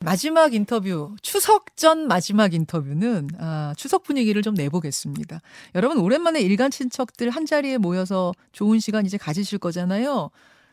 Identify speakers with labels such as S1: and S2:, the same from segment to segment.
S1: 마지막 인터뷰, 추석 전 마지막 인터뷰는 아, 추석 분위기를 좀 내보겠습니다. 여러분 오랜만에 일간 친척들 한 자리에 모여서 좋은 시간 이제 가지실 거잖아요.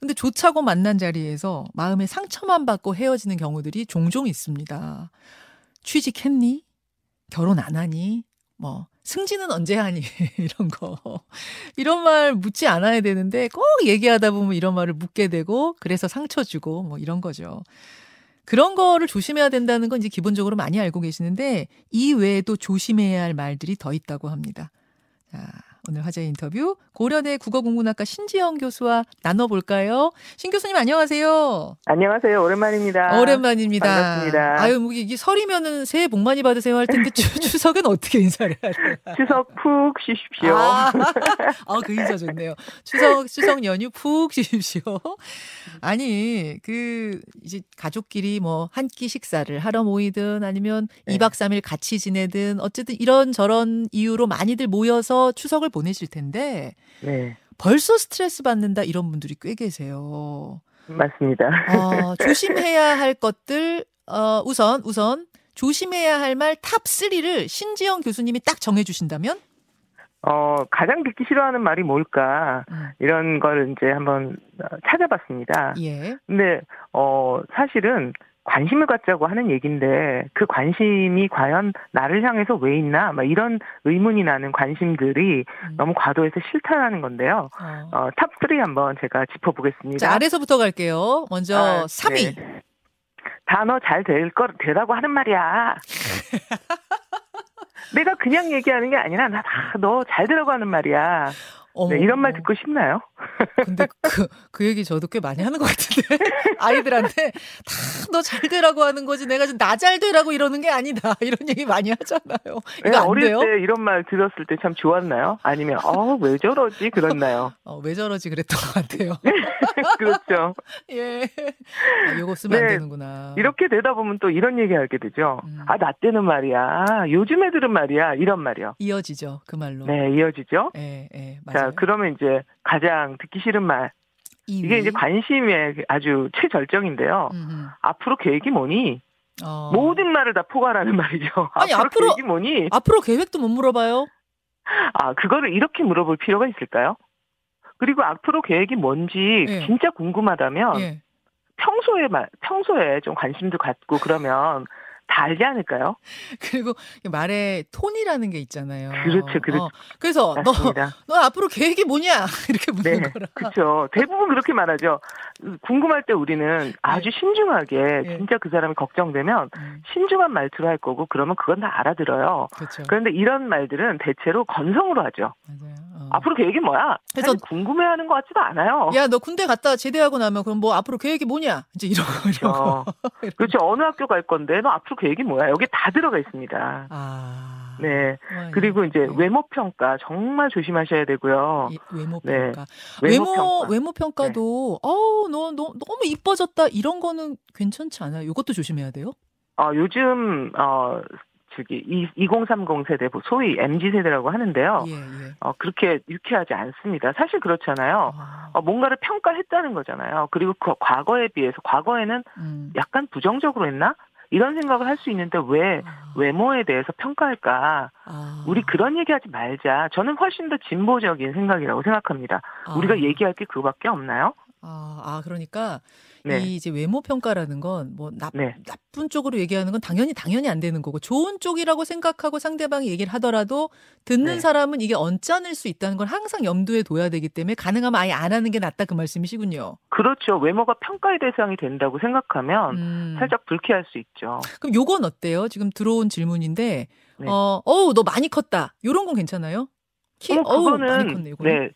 S1: 근데 좋자고 만난 자리에서 마음의 상처만 받고 헤어지는 경우들이 종종 있습니다. 취직했니? 결혼 안 하니? 뭐 승진은 언제 하니? 이런 거. 이런 말 묻지 않아야 되는데 꼭 얘기하다 보면 이런 말을 묻게 되고 그래서 상처 주고 뭐 이런 거죠. 그런 거를 조심해야 된다는 건 이제 기본적으로 많이 알고 계시는데 이 외에도 조심해야 할 말들이 더 있다고 합니다. 자, 오늘 화제 인터뷰 고려대 국어국문학과 신지영 교수와 나눠볼까요? 신 교수님 안녕하세요.
S2: 안녕하세요. 오랜만입니다.
S1: 오랜만입니다.
S2: 반갑습니다.
S1: 아유, 뭐 이게 설이면은 새해 복 많이 받으세요 할 텐데 추, 추석은 어떻게 인사를 하래요?
S2: 추석 푹 쉬십시오.
S1: 아, 아, 그 인사 좋네요. 추석 추석 연휴 푹 쉬십시오. 아니, 그 이제 가족끼리 뭐 한 끼 식사를 하러 모이든 아니면
S2: 네.
S1: 2박 3일 같이 지내든 어쨌든 이런 저런 이유로 많이들 모여서 추석을 보내실 텐데
S2: 네,
S1: 벌써 스트레스 받는다 이런 분들이 꽤 계세요.
S2: 맞습니다.
S1: 어, 조심해야 할 것들 어, 우선 우선 조심해야 할 말 top 3를 신지영 교수님이 딱 정해 주신다면
S2: 어, 가장 듣기 싫어하는 말이 뭘까?
S1: 음,
S2: 이런 걸 이제 한번 어, 찾아봤습니다.
S1: 예.
S2: 근데, 어, 사실은 관심을 갖자고 하는 얘기인데 그 관심이 과연 나를 향해서 왜 있나? 막 이런 의문이 나는 관심들이
S1: 음.
S2: 너무 과도해서 싫다라는 건데요.
S1: 어.
S2: 어, top 3 한번 제가 짚어보겠습니다.
S1: 자, 아래서부터 갈게요. 먼저
S2: 아,
S1: 3위.
S2: 네. 다 너 잘 될 거 되라고 하는 말이야. 내가 그냥 얘기하는 게 아니라 나 다 너 잘 되라고 하는 말이야. 네, 이런 말. 듣고 싶나요?
S1: 근데 그, 그 얘기 저도 꽤 많이 하는 것 같은데. 아이들한테 다 너 잘 되라고 하는 거지. 내가 지금 나 잘 되라고 이러는 게 아니다. 이런 얘기 많이 하잖아요. 이거
S2: 네,
S1: 안
S2: 어릴
S1: 돼요?
S2: 때 이런 말 들었을 때 참 좋았나요? 아니면 어 왜 저러지 그랬나요?
S1: 어, 왜 저러지 그랬던 것 같아요.
S2: 그렇죠.
S1: 예. 아, 요거 쓰면 안
S2: 네,
S1: 되는구나.
S2: 이렇게 되다 보면 또 이런 얘기 하게 되죠.
S1: 음.
S2: 아 나 때는 말이야. 요즘 애들은 말이야. 이런 말이요.
S1: 이어지죠. 그 말로.
S2: 네 이어지죠.
S1: 예, 예, 맞아요.
S2: 자 그러면 이제 가장 듣기 싫은 말 이게
S1: 2위.
S2: 이제 관심의 아주 최절정인데요.
S1: 음흠.
S2: 앞으로 계획이 뭐니?
S1: 어.
S2: 모든 말을 다 포괄하는 말이죠.
S1: 아니,
S2: 앞으로,
S1: 앞으로-
S2: 계획이 뭐니?
S1: 앞으로 계획도 못 물어봐요.
S2: 아, 그거를 이렇게 물어볼 필요가 있을까요? 그리고 앞으로 계획이 뭔지
S1: 예.
S2: 진짜 궁금하다면
S1: 예.
S2: 평소에 말, 평소에 좀 관심도 갖고 그러면 다 알지 않을까요?
S1: 그리고 말의 톤이라는 게 있잖아요.
S2: 그렇죠, 그렇죠.
S1: 어, 그래서 너,
S2: 맞습니다.
S1: 너 앞으로 계획이 뭐냐? 이렇게 묻는
S2: 네,
S1: 거라.
S2: 그렇죠. 대부분 그렇게 말하죠. 궁금할 때 우리는 아주 신중하게
S1: 예.
S2: 진짜 그 사람이 걱정되면
S1: 음,
S2: 신중한 말투로 할 거고 그러면 그건 다 알아들어요.
S1: 그렇죠.
S2: 그런데 이런 말들은 대체로 건성으로 하죠.
S1: 맞아요. 어.
S2: 앞으로 계획이 뭐야?
S1: 그래서-
S2: 궁금해하는 것 같지도 않아요.
S1: 야, 너 군대 갔다 제대하고 나면 그럼 뭐 앞으로 계획이 뭐냐? 이제 이런 거죠.
S2: 그렇죠. 그렇죠. 어느 학교 갈 건데 너 앞으로 계획이 뭐야? 여기 다 들어가 있습니다.
S1: 아.
S2: 네.
S1: 와,
S2: 그리고 이제
S1: 예.
S2: 외모 평가 정말 조심하셔야 되고요.
S1: 이- 외모
S2: 네.
S1: 평가.
S2: 외모
S1: 외모
S2: 평가.
S1: 외모 평가도 어우 너, 너 너무 이뻐졌다 이런 거는 괜찮지 않아요? 이것도 조심해야 돼요.
S2: 어, 요즘 어 저기 2030 세대 소위 MZ 세대라고 하는데요.
S1: 예, 예.
S2: 어 그렇게 유쾌하지 않습니다. 사실 그렇잖아요.
S1: 아,
S2: 어, 뭔가를 평가했다는 거잖아요. 그리고 그 과거에 비해서 과거에는
S1: 음.
S2: 약간 부정적으로 했나? 이런 생각을 할 수 있는데 왜
S1: 아,
S2: 외모에 대해서 평가할까?
S1: 아.
S2: 우리 그런 얘기하지 말자. 저는 훨씬 더 진보적인 생각이라고 생각합니다.
S1: 아.
S2: 우리가 얘기할 게 그거밖에 없나요?
S1: 아, 아 그러니까
S2: 네.
S1: 이 이제 외모 평가라는 건 뭐
S2: 네.
S1: 나쁜 쪽으로 얘기하는 건 당연히 당연히 안 되는 거고 좋은 쪽이라고 생각하고 상대방이 얘기를 하더라도 듣는
S2: 네.
S1: 사람은 이게 언짢을 수 있다는 걸 항상 염두에 둬야 되기 때문에 가능하면 아예 안 하는 게 낫다 그 말씀이시군요.
S2: 그렇죠. 외모가 평가의 대상이 된다고 생각하면
S1: 음.
S2: 살짝 불쾌할 수 있죠.
S1: 그럼 요건 어때요? 지금 들어온 질문인데
S2: 네.
S1: 어, 어우 너 많이 컸다. 요런 건 괜찮아요? 키
S2: 어,
S1: 어우 많이 컸네. 요거는.
S2: 네.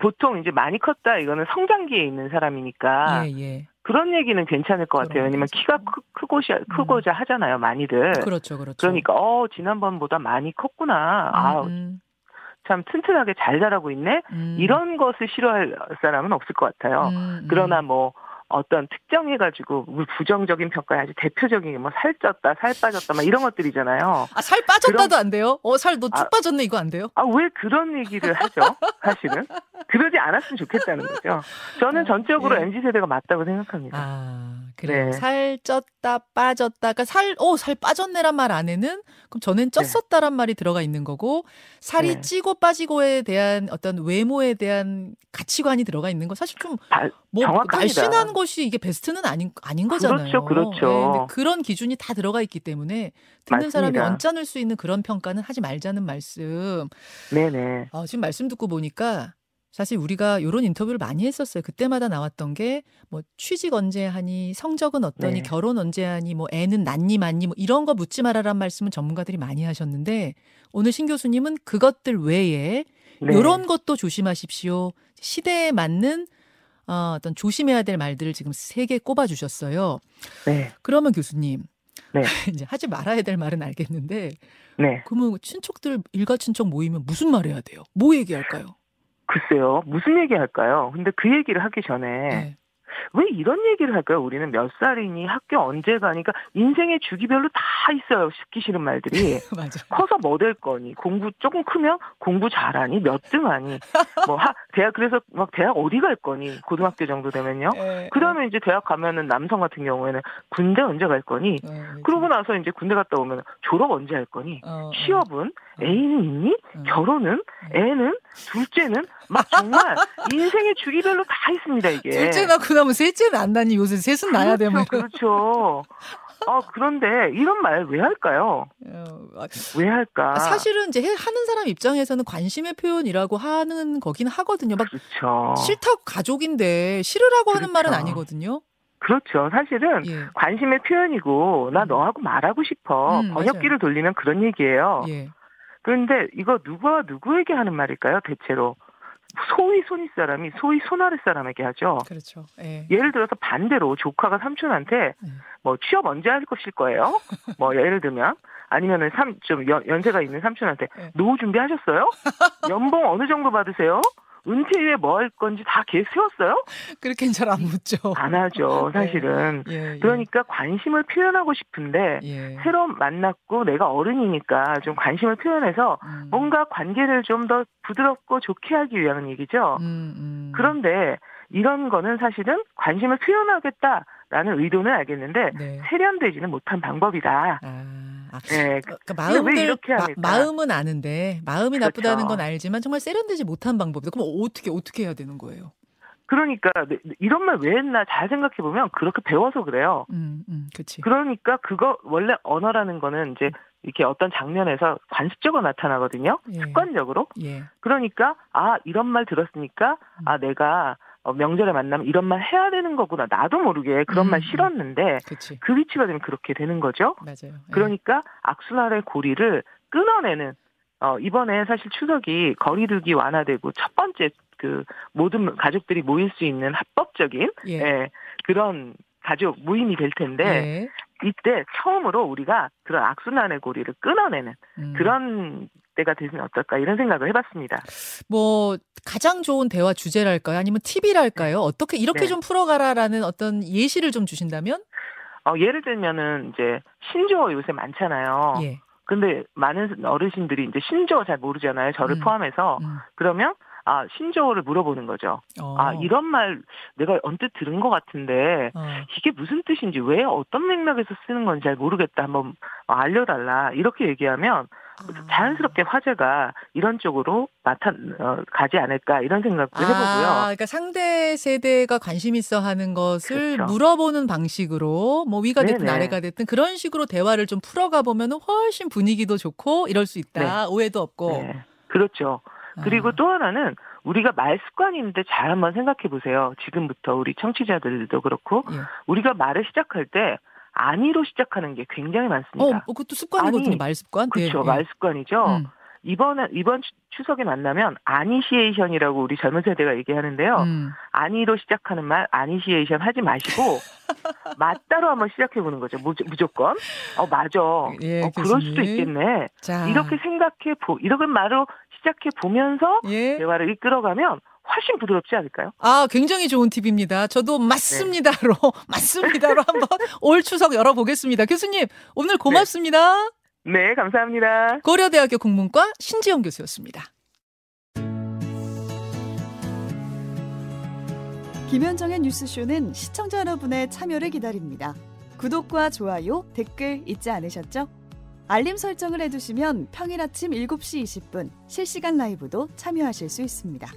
S2: 보통 이제 많이 컸다 이거는 성장기에 있는 사람이니까
S1: 예, 예.
S2: 그런 얘기는 괜찮을 것 같아요. 왜냐면. 키가 크, 크고자, 크고자 하잖아요, 많이들.
S1: 그렇죠. 그렇죠.
S2: 그러니까 어 지난번보다 많이 컸구나. 아
S1: 음,
S2: 참 튼튼하게 잘 자라고 있네.
S1: 음,
S2: 이런 것을 싫어할 사람은 없을 것 같아요.
S1: 음, 음.
S2: 그러나 뭐 어떤 특정해가지고 뭐 부정적인 평가의 아주 대표적인 게뭐 살쪘다, 살 빠졌다, 막 이런 것들이잖아요.
S1: 아, 살 빠졌다도
S2: 그럼-
S1: 안 돼요? 어, 살 너쭉
S2: 아.
S1: 빠졌네 이거 안 돼요?
S2: 아, 왜 그런 얘기를 하죠? 사실은. 그러지 않았으면 좋겠다는 거죠. 저는
S1: 어,
S2: 전적으로
S1: 예.
S2: MZ세대가 맞다고 생각합니다.
S1: 아, 그래요.
S2: 네.
S1: 살 쪘다 빠졌다. 그러니까 살, 어, 살 빠졌네란 말 안에는 그럼 전엔 쪘었다란 말이 들어가 있는 거고 살이
S2: 네.
S1: 찌고 빠지고에 대한 어떤 외모에 대한 가치관이 들어가 있는 거 사실 좀
S2: 다-
S1: 뭐
S2: 정확합니다.
S1: 날씬한 것이 이게 베스트는 아닌 아닌 거잖아요.
S2: 그렇죠, 그렇죠.
S1: 네, 그런 기준이 다 들어가 있기 때문에 듣는 사람이
S2: 맞습니다.
S1: 언짢을 수 있는 그런 평가는 하지 말자는 말씀.
S2: 네네.
S1: 아, 지금 말씀 듣고 보니까 사실 우리가 이런 인터뷰를 많이 했었어요. 그때마다 나왔던 게 뭐 취직 언제 하니, 성적은 어떠니,
S2: 네.
S1: 결혼 언제 하니, 뭐 애는 낳니 많니, 뭐 이런 거 묻지 말아란 말씀은 전문가들이 많이 하셨는데 오늘 신 교수님은 그것들 외에
S2: 네.
S1: 이런 것도 조심하십시오. 시대에 맞는 어, 어떤 조심해야 될 말들을 지금 세 개 꼽아 주셨어요.
S2: 네.
S1: 그러면 교수님,
S2: 네.
S1: 이제 하지 말아야 될 말은 알겠는데,
S2: 네.
S1: 그러면 친척들 일가 친척 모이면 무슨 말 해야 돼요? 뭐 얘기할까요?
S2: 글쎄요. 무슨 얘기 할까요? 근데 그 얘기를 하기 전에
S1: 네.
S2: 왜 이런 얘기를 할까요? 우리는 몇 살이니, 학교 언제 가니까 인생의 주기별로 다 있어요. 듣기 싫은 말들이.
S1: 맞아.
S2: 커서 뭐 될 거니? 공부 조금 크면 공부 잘하니? 몇 등 하니? 뭐 하, 대학 그래서 막 대학 어디 갈 거니? 고등학교 정도 되면요.
S1: 예,
S2: 그다음에 이제 대학 가면은 남성 같은 경우에는 군대 언제 갈 거니?
S1: 예, 예,
S2: 그러고 나서 이제 군대 갔다 오면 졸업 언제 할 거니?
S1: 어, 어,
S2: 취업은 애인은 있니?
S1: 어.
S2: 결혼은? 애는? 둘째는? 막 정말 인생의 주기별로 다 있습니다 이게.
S1: 둘째 낳고 나면 셋째 낳나니 요새 셋은 낳아야
S2: 그렇죠,
S1: 이런.
S2: 그렇죠. 아 그런데 이런 말 왜 할까요?
S1: 어, 아,
S2: 왜 할까?
S1: 사실은 이제 해- 하는 사람 입장에서는 관심의 표현이라고 하는 거긴 하거든요. 막
S2: 그렇죠.
S1: 싫다고 가족인데 싫으라고 하는 말은
S2: 그렇죠.
S1: 아니거든요.
S2: 그렇죠. 사실은
S1: 예.
S2: 관심의 표현이고 나
S1: 음.
S2: 너하고 말하고 싶어
S1: 음,
S2: 번역기를 돌리면 그런 얘기예요.
S1: 예.
S2: 그런데 이거 누가 누구에게 하는 말일까요? 대체로 소위 손윗 사람이 소위 손아랫 사람에게 하죠.
S1: 그렇죠. 예.
S2: 예를 들어서 반대로 조카가 삼촌한테
S1: 음.
S2: 뭐 취업 언제 할 것일 거예요? 뭐 예를 들면 아니면은 삼 좀 연세가 있는 삼촌한테
S1: 네.
S2: 노후 준비하셨어요? 연봉 어느 정도 받으세요? 은퇴 후에 뭐 할 건지 다 계획 세웠어요?
S1: 그렇게는 잘 안 묻죠.
S2: 안 하죠,
S1: 네.
S2: 사실은.
S1: 예, 예.
S2: 그러니까 관심을 표현하고 싶은데
S1: 예.
S2: 새로 만났고 내가 어른이니까 좀 관심을 표현해서
S1: 음.
S2: 뭔가 관계를 좀 더 부드럽고 좋게 하기 위한 얘기죠.
S1: 음, 음.
S2: 그런데 이런 거는 사실은 관심을 표현하겠다 라는 의도는 알겠는데
S1: 네.
S2: 세련되지는 못한 방법이다.
S1: 아, 아,
S2: 네.
S1: 그, 그
S2: 근데
S1: 마음들
S2: 왜 이렇게
S1: 마? 마음은 아는데 마음이
S2: 그렇죠.
S1: 나쁘다는 건 알지만 정말 세련되지 못한 방법이다. 그럼 어떻게 어떻게 해야 되는 거예요?
S2: 그러니까 네, 이런 말 왜 했나 잘 생각해 보면 그렇게 배워서 그래요.
S1: 음, 음, 그렇지.
S2: 그러니까 그거 원래 언어라는 거는 이제 이렇게 어떤 장면에서 관습적으로 나타나거든요.
S1: 예.
S2: 습관적으로.
S1: 예.
S2: 그러니까 아 이런 말 들었으니까 아 내가 어, 명절에 만나면 이런 말 해야 되는 거구나. 나도 모르게 그런
S1: 음,
S2: 말
S1: 음.
S2: 싫었는데
S1: 그렇지.
S2: 그 위치가 되면 그렇게 되는 거죠.
S1: 맞아요. 예.
S2: 그러니까 악순환의 고리를 끊어내는 어 이번에 사실 추석이 거리두기 완화되고 첫 번째 그 모든 가족들이 모일 수 있는 합법적인
S1: 예.
S2: 예, 그런 가족 모임이 될 텐데
S1: 예.
S2: 이때 처음으로 우리가 그런 악순환의 고리를 끊어내는
S1: 음.
S2: 그런 때가 되면 어떨까 이런 생각을 해봤습니다.
S1: 뭐 가장 좋은 대화 주제랄까요? 아니면 팁이랄까요? 어떻게 이렇게
S2: 네.
S1: 좀 풀어가라라는 어떤 예시를 좀 주신다면?
S2: 어, 예를 들면은 이제 신조어 요새 많잖아요.
S1: 예.
S2: 근데 많은 어르신들이 이제 신조어 잘 모르잖아요. 저를
S1: 음.
S2: 포함해서
S1: 음.
S2: 그러면 아 신조어를 물어보는 거죠.
S1: 어.
S2: 아 이런 말 내가 언뜻 들은 것 같은데
S1: 어.
S2: 이게 무슨 뜻인지 왜 어떤 맥락에서 쓰는 건지 잘 모르겠다 한번 알려달라 이렇게 얘기하면 자연스럽게 화제가 이런 쪽으로 나타 어, 가지 않을까 이런 생각도 해보고요.
S1: 아, 그러니까 상대 세대가 관심 있어 하는 것을
S2: 그렇죠.
S1: 물어보는 방식으로 뭐 위가 됐든
S2: 네네.
S1: 아래가 됐든 그런 식으로 대화를 좀 풀어가 보면은 훨씬 분위기도 좋고 이럴 수 있다. 오해도 없고.
S2: 네, 그렇죠. 그리고
S1: 아,
S2: 또 하나는 우리가 말 습관인데 잘 한번 생각해 보세요. 지금부터 우리 청취자들도 그렇고
S1: 예.
S2: 우리가 말을 시작할 때 아니로 시작하는 게 굉장히
S1: 어,
S2: 많습니다.
S1: 어, 그것도 습관이거든요.
S2: 아니,
S1: 말 습관.
S2: 그렇죠.
S1: 예, 예.
S2: 말 습관이죠.
S1: 음,
S2: 이번 추- 추석에 만나면 아니시에이션이라고 우리 젊은 세대가 얘기하는데요.
S1: 음.
S2: 아니로 시작하는 말 아니시에이션 하지 마시고 맞다로 한번 시작해 보는 거죠. 무, 무조건. 어 맞아.
S1: 예,
S2: 어, 그럴 수도
S1: 교수님.
S2: 있겠네.
S1: 자,
S2: 이렇게 생각해 보 이렇게 말로 시작해 보면서
S1: 예.
S2: 대화를 이끌어가면 훨씬 부드럽지 않을까요?
S1: 아, 굉장히 좋은 팁입니다. 저도 맞습니다로, 맞습니다로 한번 올 추석 열어보겠습니다. 교수님, 오늘 고맙습니다.
S2: 네, 감사합니다.
S1: 고려대학교 국문과 신지영 교수였습니다.
S3: 김현정의 뉴스쇼는 시청자 여러분의 참여를 기다립니다. 구독과 좋아요, 댓글 잊지 않으셨죠? 알림 설정을 해두시면 평일 아침 7시 20분 실시간 라이브도 참여하실 수 있습니다.